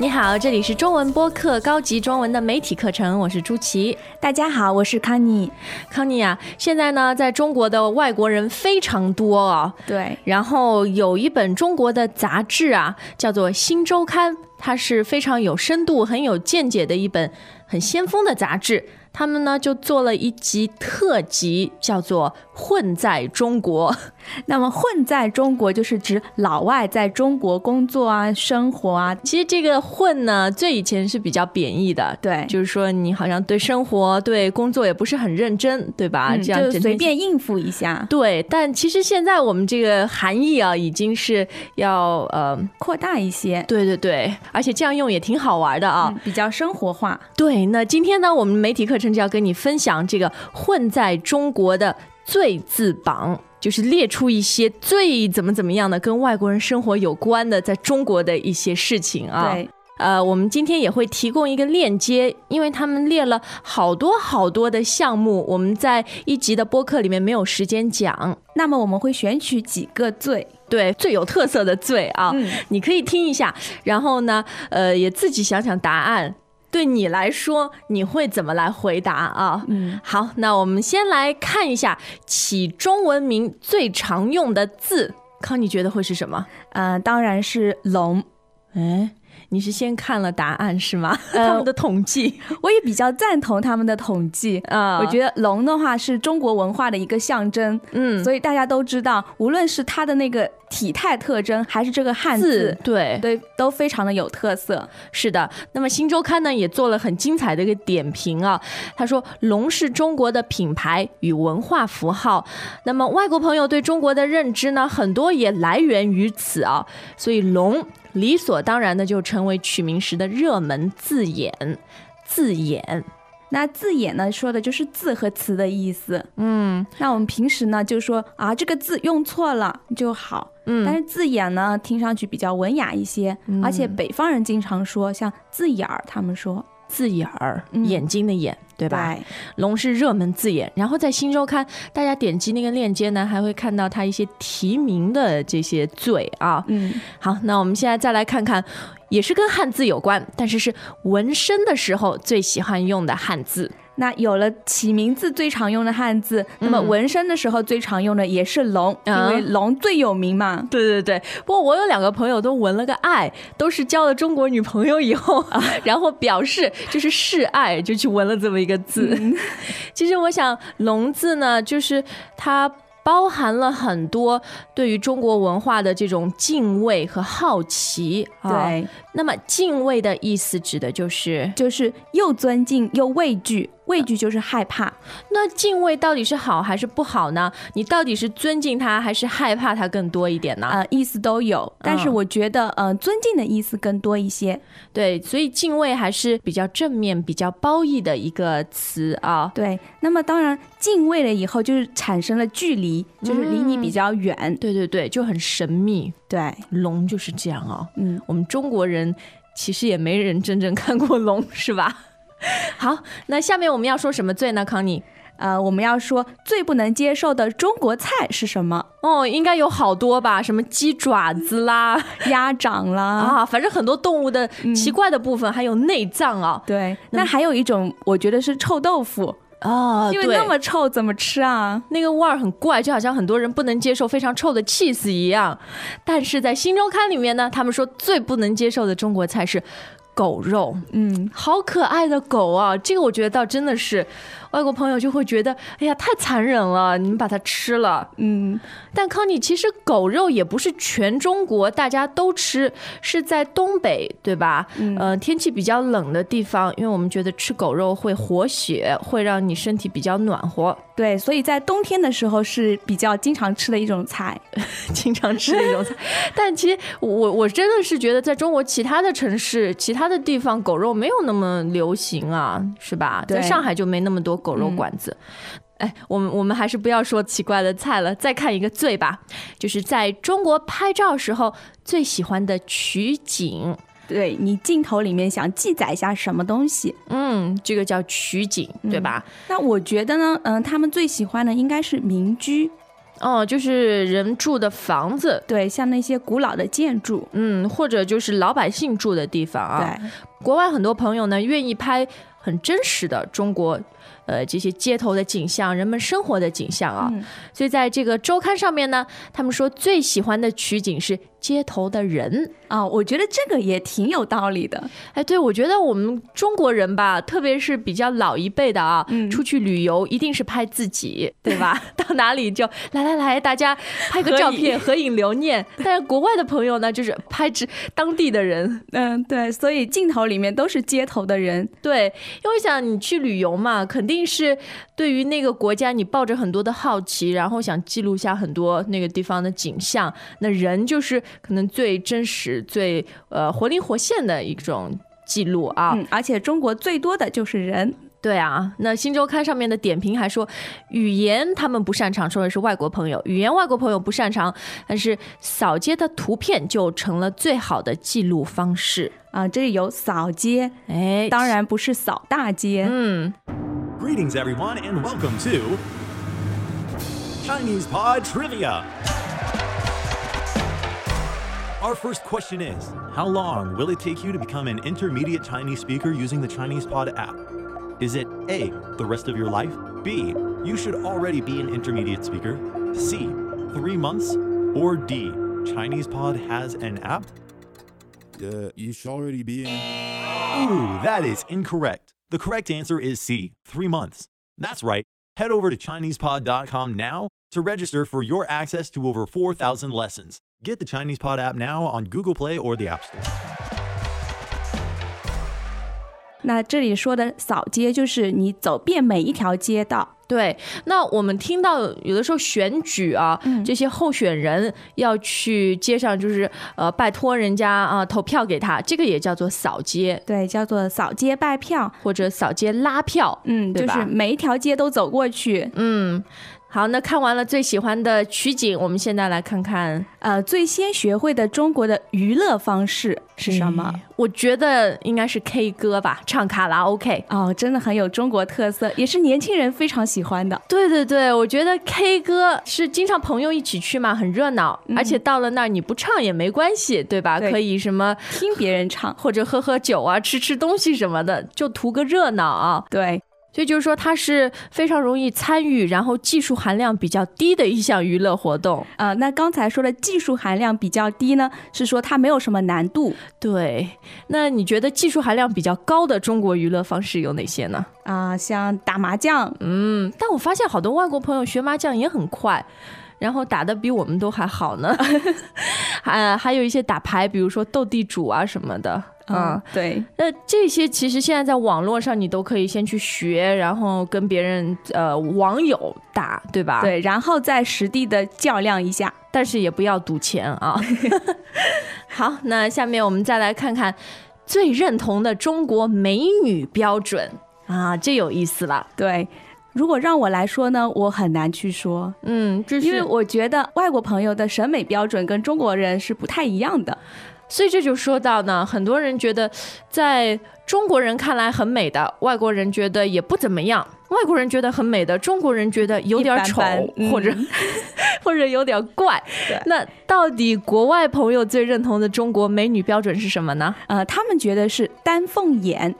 你好，这里是中文播客高级中文的媒体课程，我是朱琪。大家好，我是康妮。康妮啊，现在呢，在中国的外国人非常多哦、对，然后有一本中国的杂志啊，叫做《新周刊》，它是非常有深度、很有见解的一本很先锋的杂志。他们呢就做了一集特辑，叫做《混在中国》。那么混在中国就是指老外在中国工作啊、生活啊。其实这个“混”呢，最以前是比较贬义的，对就是说你好像对生活、对工作也不是很认真，对吧？嗯这样就随便应付一下，对，但其实现在我们这个含义啊，已经是要呃，扩大一些，对对对，而且这样用也挺好玩的啊。嗯，比较生活化。对，那今天呢，我们媒体课程就要跟你分享这个混在中国的最字榜。就是列出一些最怎么怎么样的跟外国人生活有关的，在中国的一些事情啊。对，呃，我们今天也会提供一个链接，因为他们列了好多好多的项目，我们在一集的播客里面没有时间讲。那么我们会选取几个最，对，最有特色的最啊，嗯你可以听一下，然后呢，呃，也自己想想答案。对你来说，你会怎么来回答啊？嗯，好，那我们先来看一下起中文名最常用的字，康，你觉得会是什么？呃，当然是龙。哎，你是先看了答案是吗？呃 他们的统计我也比较赞同他们的统计。啊我觉得龙的话是中国文化的一个象征，嗯，所以大家都知道，无论是它的那个体态特征，还是这个汉字字，对对，都非常的有特色。是的，那么《新周刊》呢也做了很精彩的一个点评啊。他说，龙是中国的品牌与文化符号。那么外国朋友对中国的认知呢，很多也来源于此啊。所以龙理所当然的就成为取名时的热门字眼。字眼，那字眼呢，说的就是字和词的意思。嗯那我们平时呢就说啊，这个字用错了就好。嗯但嗯，是字眼呢，听上去比较文雅一些，而且北方人经常说，像字眼儿，他们说字眼儿，嗯眼睛的眼，对吧？对龙是热门字眼，然后在新周刊，大家点击那个链接呢，还会看到它一些提名的这些罪啊。嗯，好，那我们现在再来看看，也是跟汉字有关，但是是纹身的时候最喜欢用的汉字。那有了起名字最常用的汉字，那么嗯纹身的时候最常用的也是龙，啊因为龙最有名嘛。对对对，不过我有两个朋友都纹了个爱，都是交了中国女朋友以后，啊 然后表示就是示爱，就去纹了这么一个字。其实我想“龙”字呢，就是它。包含了很多对于中国文化的这种敬畏和好奇啊。对，那么敬畏的意思指的就是，就是又尊敬又畏惧，畏惧就是害怕。那敬畏到底是好还是不好呢？你到底是尊敬他还是害怕他更多一点呢？呃，意思都有，但是嗯我觉得，呃，尊敬的意思更多一些。对，所以敬畏还是比较正面、比较褒义的一个词啊。对，那么当然敬畏了以后，就是产生了距离，就是离你比较远。对对对，就很神秘。对，龙就是这样啊。嗯，我们中国人其实也没人真正看过龙，是吧？好，那下面我们要说什么罪呢，康妮？呃，我们要说最不能接受的中国菜是什么？哦，应该有好多吧，什么鸡爪子啦，鸭掌啦。啊，反正很多动物的奇怪的部分，还有内脏啊。对，那还有一种，我觉得是臭豆腐，哦，因为那么臭，怎么吃啊？那个味儿很怪，就好像很多人不能接受非常臭的 cheese 一样。但是在新周刊里面呢，他们说最不能接受的中国菜是狗肉，嗯，好可爱的狗啊！这个我觉得倒真的是，外国朋友就会觉得，哎呀，太残忍了，你们把它吃了。嗯，但康妮，其实狗肉也不是全中国大家都吃，是在东北，对吧？嗯呃，天气比较冷的地方，因为我们觉得吃狗肉会活血，会让你身体比较暖和。对，所以在冬天的时候是比较经常吃的一种菜。经常吃的一种菜。但其实我我真的是觉得，在中国其他的城市、其他的地方，狗肉没有那么流行啊，是吧？在上海就没那么多狗肉馆子。哎，我们我们还是不要说奇怪的菜了，再看一个最吧，就是在中国拍照时候最喜欢的取景。对你镜头里面想记载一下什么东西？嗯，这个叫取景，对吧？那我觉得呢，嗯、他们最喜欢的应该是民居。哦，就是人住的房子，对，像那些古老的建筑，嗯，或者就是老百姓住的地方啊。对，国外很多朋友呢愿意拍很真实的中国，呃，这些街头的景象、人们生活的景象啊。嗯所以在这个周刊上面呢，他们说最喜欢的取景是街头的人。啊、我觉得这个也挺有道理的。哎，对，我觉得我们中国人吧，特别是比较老一辈的啊，嗯出去旅游一定是拍自己，对吧？到哪里就来来来，大家拍个照片合影留念。但是国外的朋友呢，就是拍只当地的人，嗯，对，所以镜头里面都是街头的人。对，因为想你去旅游嘛，肯定是对于那个国家你抱着很多的好奇，然后想记录下很多那个地方的景象。那人就是可能最真实、最呃活灵活现的一种记录啊。嗯，而且中国最多的就是人。对啊，那《新周刊》上面的点评还说，语言他们不擅长，说的是外国朋友，语言外国朋友不擅长，但是扫街的图片就成了最好的记录方式。啊、这里有扫街，哎，当然不是扫大街。嗯，Greetings, everyone, and welcome to Chinese Pod Trivia. Our first question is How long will it take you to become an intermediate Chinese speaker using the Chinese Pod app? Is it A, the rest of your life? B, you should already be an intermediate speaker? C, three months? Or D, Chinese Pod has an app? Uh, you should already be in. Ooh, that is incorrect. The correct answer is C, three months. That's right. Head over to ChinesePod.com now to register for your access to over 4,000 lessons. Get the Chinese Pod app now on Google Play or the App Store. 那这里说的扫街，就是你走遍每一条街道。 对，那我们听到有的时候选举啊，嗯这些候选人要去街上，就是呃拜托人家啊投票给他，这个也叫做扫街对，叫做扫街拜票。或者扫街拉票。嗯，对吧就是每一条街都走过去。嗯，好，那看完了最喜欢的取景，我们现在来看看呃，最先学会的中国的娱乐方式是什么？哎我觉得应该是 K 歌吧，唱卡拉 OK。哦，真的很有中国特色，也是年轻人非常喜欢的。对对对，我觉得 K 歌是经常朋友一起去嘛，很热闹，而且到了那儿你不唱也没关系，对吧？对可以什么听别人唱，或者喝喝酒啊，吃吃东西什么的，就图个热闹啊。对，所以就是说，它是非常容易参与，然后技术含量比较低的一项娱乐活动。呃，那刚才说的技术含量比较低呢，是说它没有什么难度对，那你觉得技术含量比较高的中国娱乐方式有哪些呢？啊、像打麻将，嗯，但我发现好多外国朋友学麻将也很快。然后打的比我们都还好呢，还还有一些打牌，比如说斗地主啊什么的，嗯，对，那这些其实现在在网络上你都可以先去学，然后跟别人呃网友打，对吧？，对，然后再实地的较量一下。但是也不要赌钱啊。好，那下面我们再来看看最认同的中国美女标准啊，这有意思了。对，如果让我来说呢，我很难去说，嗯，就是因为我觉得外国朋友的审美标准跟中国人是不太一样的。所以这就说到呢，很多人觉得在中国人看来很美的，外国人觉得也不怎么样；外国人觉得很美的，中国人觉得有点丑，般般嗯或者 或者有点怪。那到底国外朋友最认同的中国美女标准是什么呢？呃，他们觉得是丹凤眼，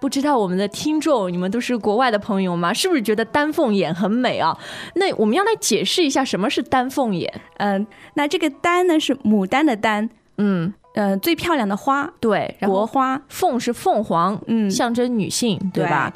不知道我们的听众，你们都是国外的朋友吗？是不是觉得丹凤眼很美啊？那我们要来解释一下什么是丹凤眼。嗯、那这个丹呢是牡丹的丹，嗯，呃，最漂亮的花，对，国花，凤是凤凰，嗯象征女性，对吧？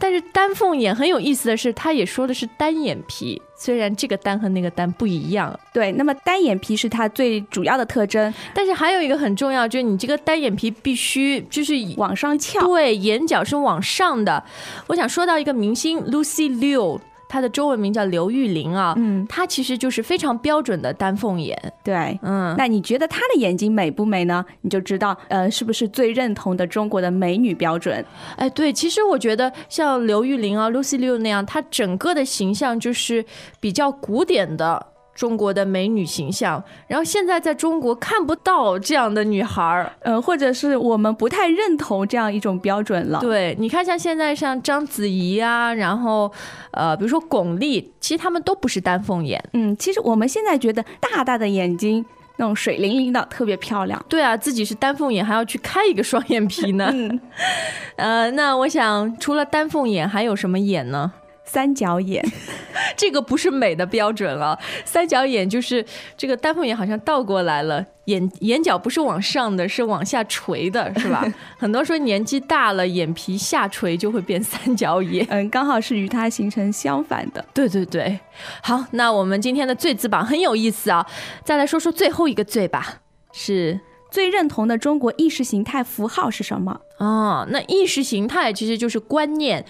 但是丹凤眼很有意思的是，它也说的是单眼皮，虽然这个单和那个单不一样，对，那么单眼皮是它最主要的特征，但是还有一个很重要，就是你这个单眼皮必须就是往上翘。对眼角是往上的。我想说到一个明星 Lucy Liu，她的中文名叫刘玉玲啊，嗯，她其实就是非常标准的丹凤眼，对。嗯。那你觉得她的眼睛美不美呢？你就知道，呃，是不是最认同的中国的美女标准？哎，对，其实我觉得像刘玉玲啊、Lucy Liu 那样，她整个的形象就是比较古典的中国的美女形象，然后现在在中国看不到这样的女孩儿。呃，或者是我们不太认同这样一种标准了。对，你看像现在像章子怡啊，然后呃，比如说巩俐，其实她们都不是丹凤眼。嗯，其实我们现在觉得大大的眼睛，那种水灵灵的，特别漂亮。对啊，自己是丹凤眼，还要去开一个双眼皮呢。嗯，呃，那我想除了丹凤眼，还有什么眼呢？三角眼，这个不是美的标准啊，三角眼就是这个丹凤眼好像倒过来了，眼眼角不是往上的，是往下垂的，是吧？很多说年纪大了，眼皮下垂就会变三角眼。嗯，刚好是与它形成相反的。对对对，好，那我们今天的最字榜很有意思啊，再来说说最后一个最吧，是最认同的中国意识形态符号是什么？哦，那意识形态其实就是观念，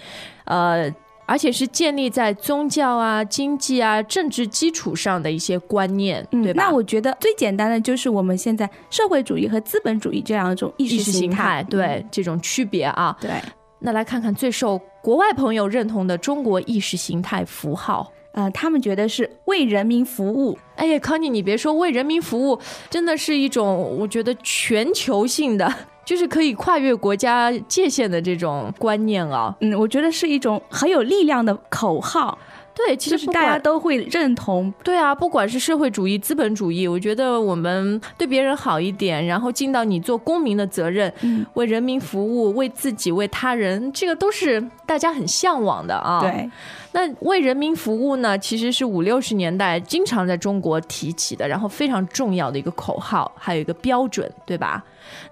呃。而且是建立在宗教啊、经济啊、政治基础上的一些观念，对吧？那我觉得最简单的就是我们现在社会主义和资本主义这样一种意识意识形态，对这种区别啊。对。那来看看最受国外朋友认同的中国意识形态符号，呃，他们觉得是为人民服务。哎呀，康妮，你别说，为人民服务真的是一种我觉得全球性的。就是可以跨越国家界限的这种观念啊，嗯，我觉得是一种很有力量的口号。对，其实大家都会认同。对啊，不管是社会主义、资本主义，我觉得我们对别人好一点，然后尽到你做公民的责任，为人民服务，为自己，为他人，这个都是大家很向往的啊。对。那为人民服务呢，其实是五六十年代经常在中国提起的，然后非常重要的一个口号，还有一个标准，对吧？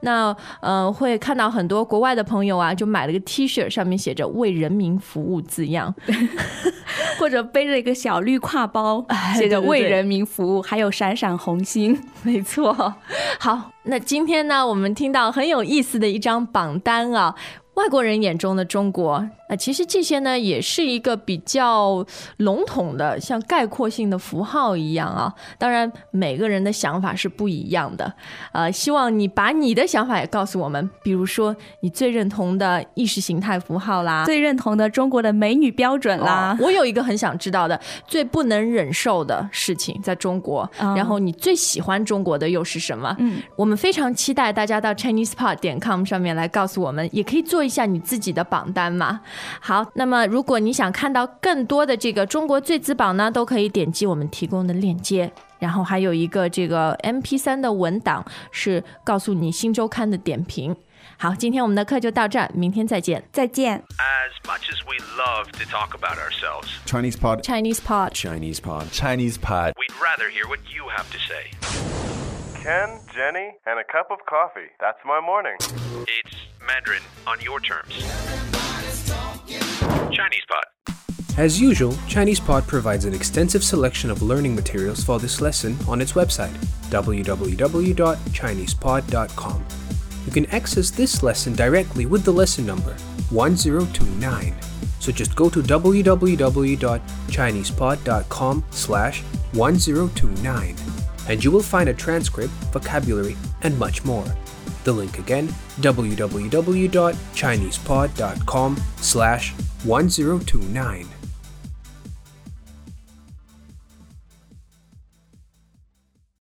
那呃，会看到很多国外的朋友啊，就买了个 T 恤，上面写着“为人民服务”字样 或者背着一个小绿挎包，写着“为人民服务”，还有闪闪红星。没错。好，那今天呢，我们听到很有意思的一张榜单啊。外国人眼中的中国，啊其实这些呢，也是一个比较笼统的，像概括性的符号一样啊。当然，每个人的想法是不一样的。呃，希望你把你的想法也告诉我们，比如说你最认同的意识形态符号啦，最认同的中国的美女标准啦。我有一个很想知道的，最不能忍受的事情在中国，然后你最喜欢中国的又是什么？嗯，我们非常期待大家到 ChinesePod 点 com 上面来告诉我们，也可以做一下你自己的榜单嘛。好，那么如果你想看到更多的这个中国最字榜呢，都可以点击我们提供的链接，然后还有一个这个 MP 3的文档是告诉你新周刊的点评。好，今天我们的课就到这儿，明天再见，再见。As much as we love to talk about ourselves, Chinese pod. Chinese Pod。Chinese pod. Chinese pod. we'd rather hear what you have to say. Ken, Jenny, and a cup of coffee. That's my morning. It's Mandarin on your terms. Chinese Pod. As usual, ChinesePod provides an extensive selection of learning materials for this lesson on its website, www.chinesepod.com. You can access this lesson directly with the lesson number 1029. So just go to www.chinesepod.com slash 1029 and you will find a transcript, vocabulary, and much more. The link again, www.chinesepod.com slash 1029.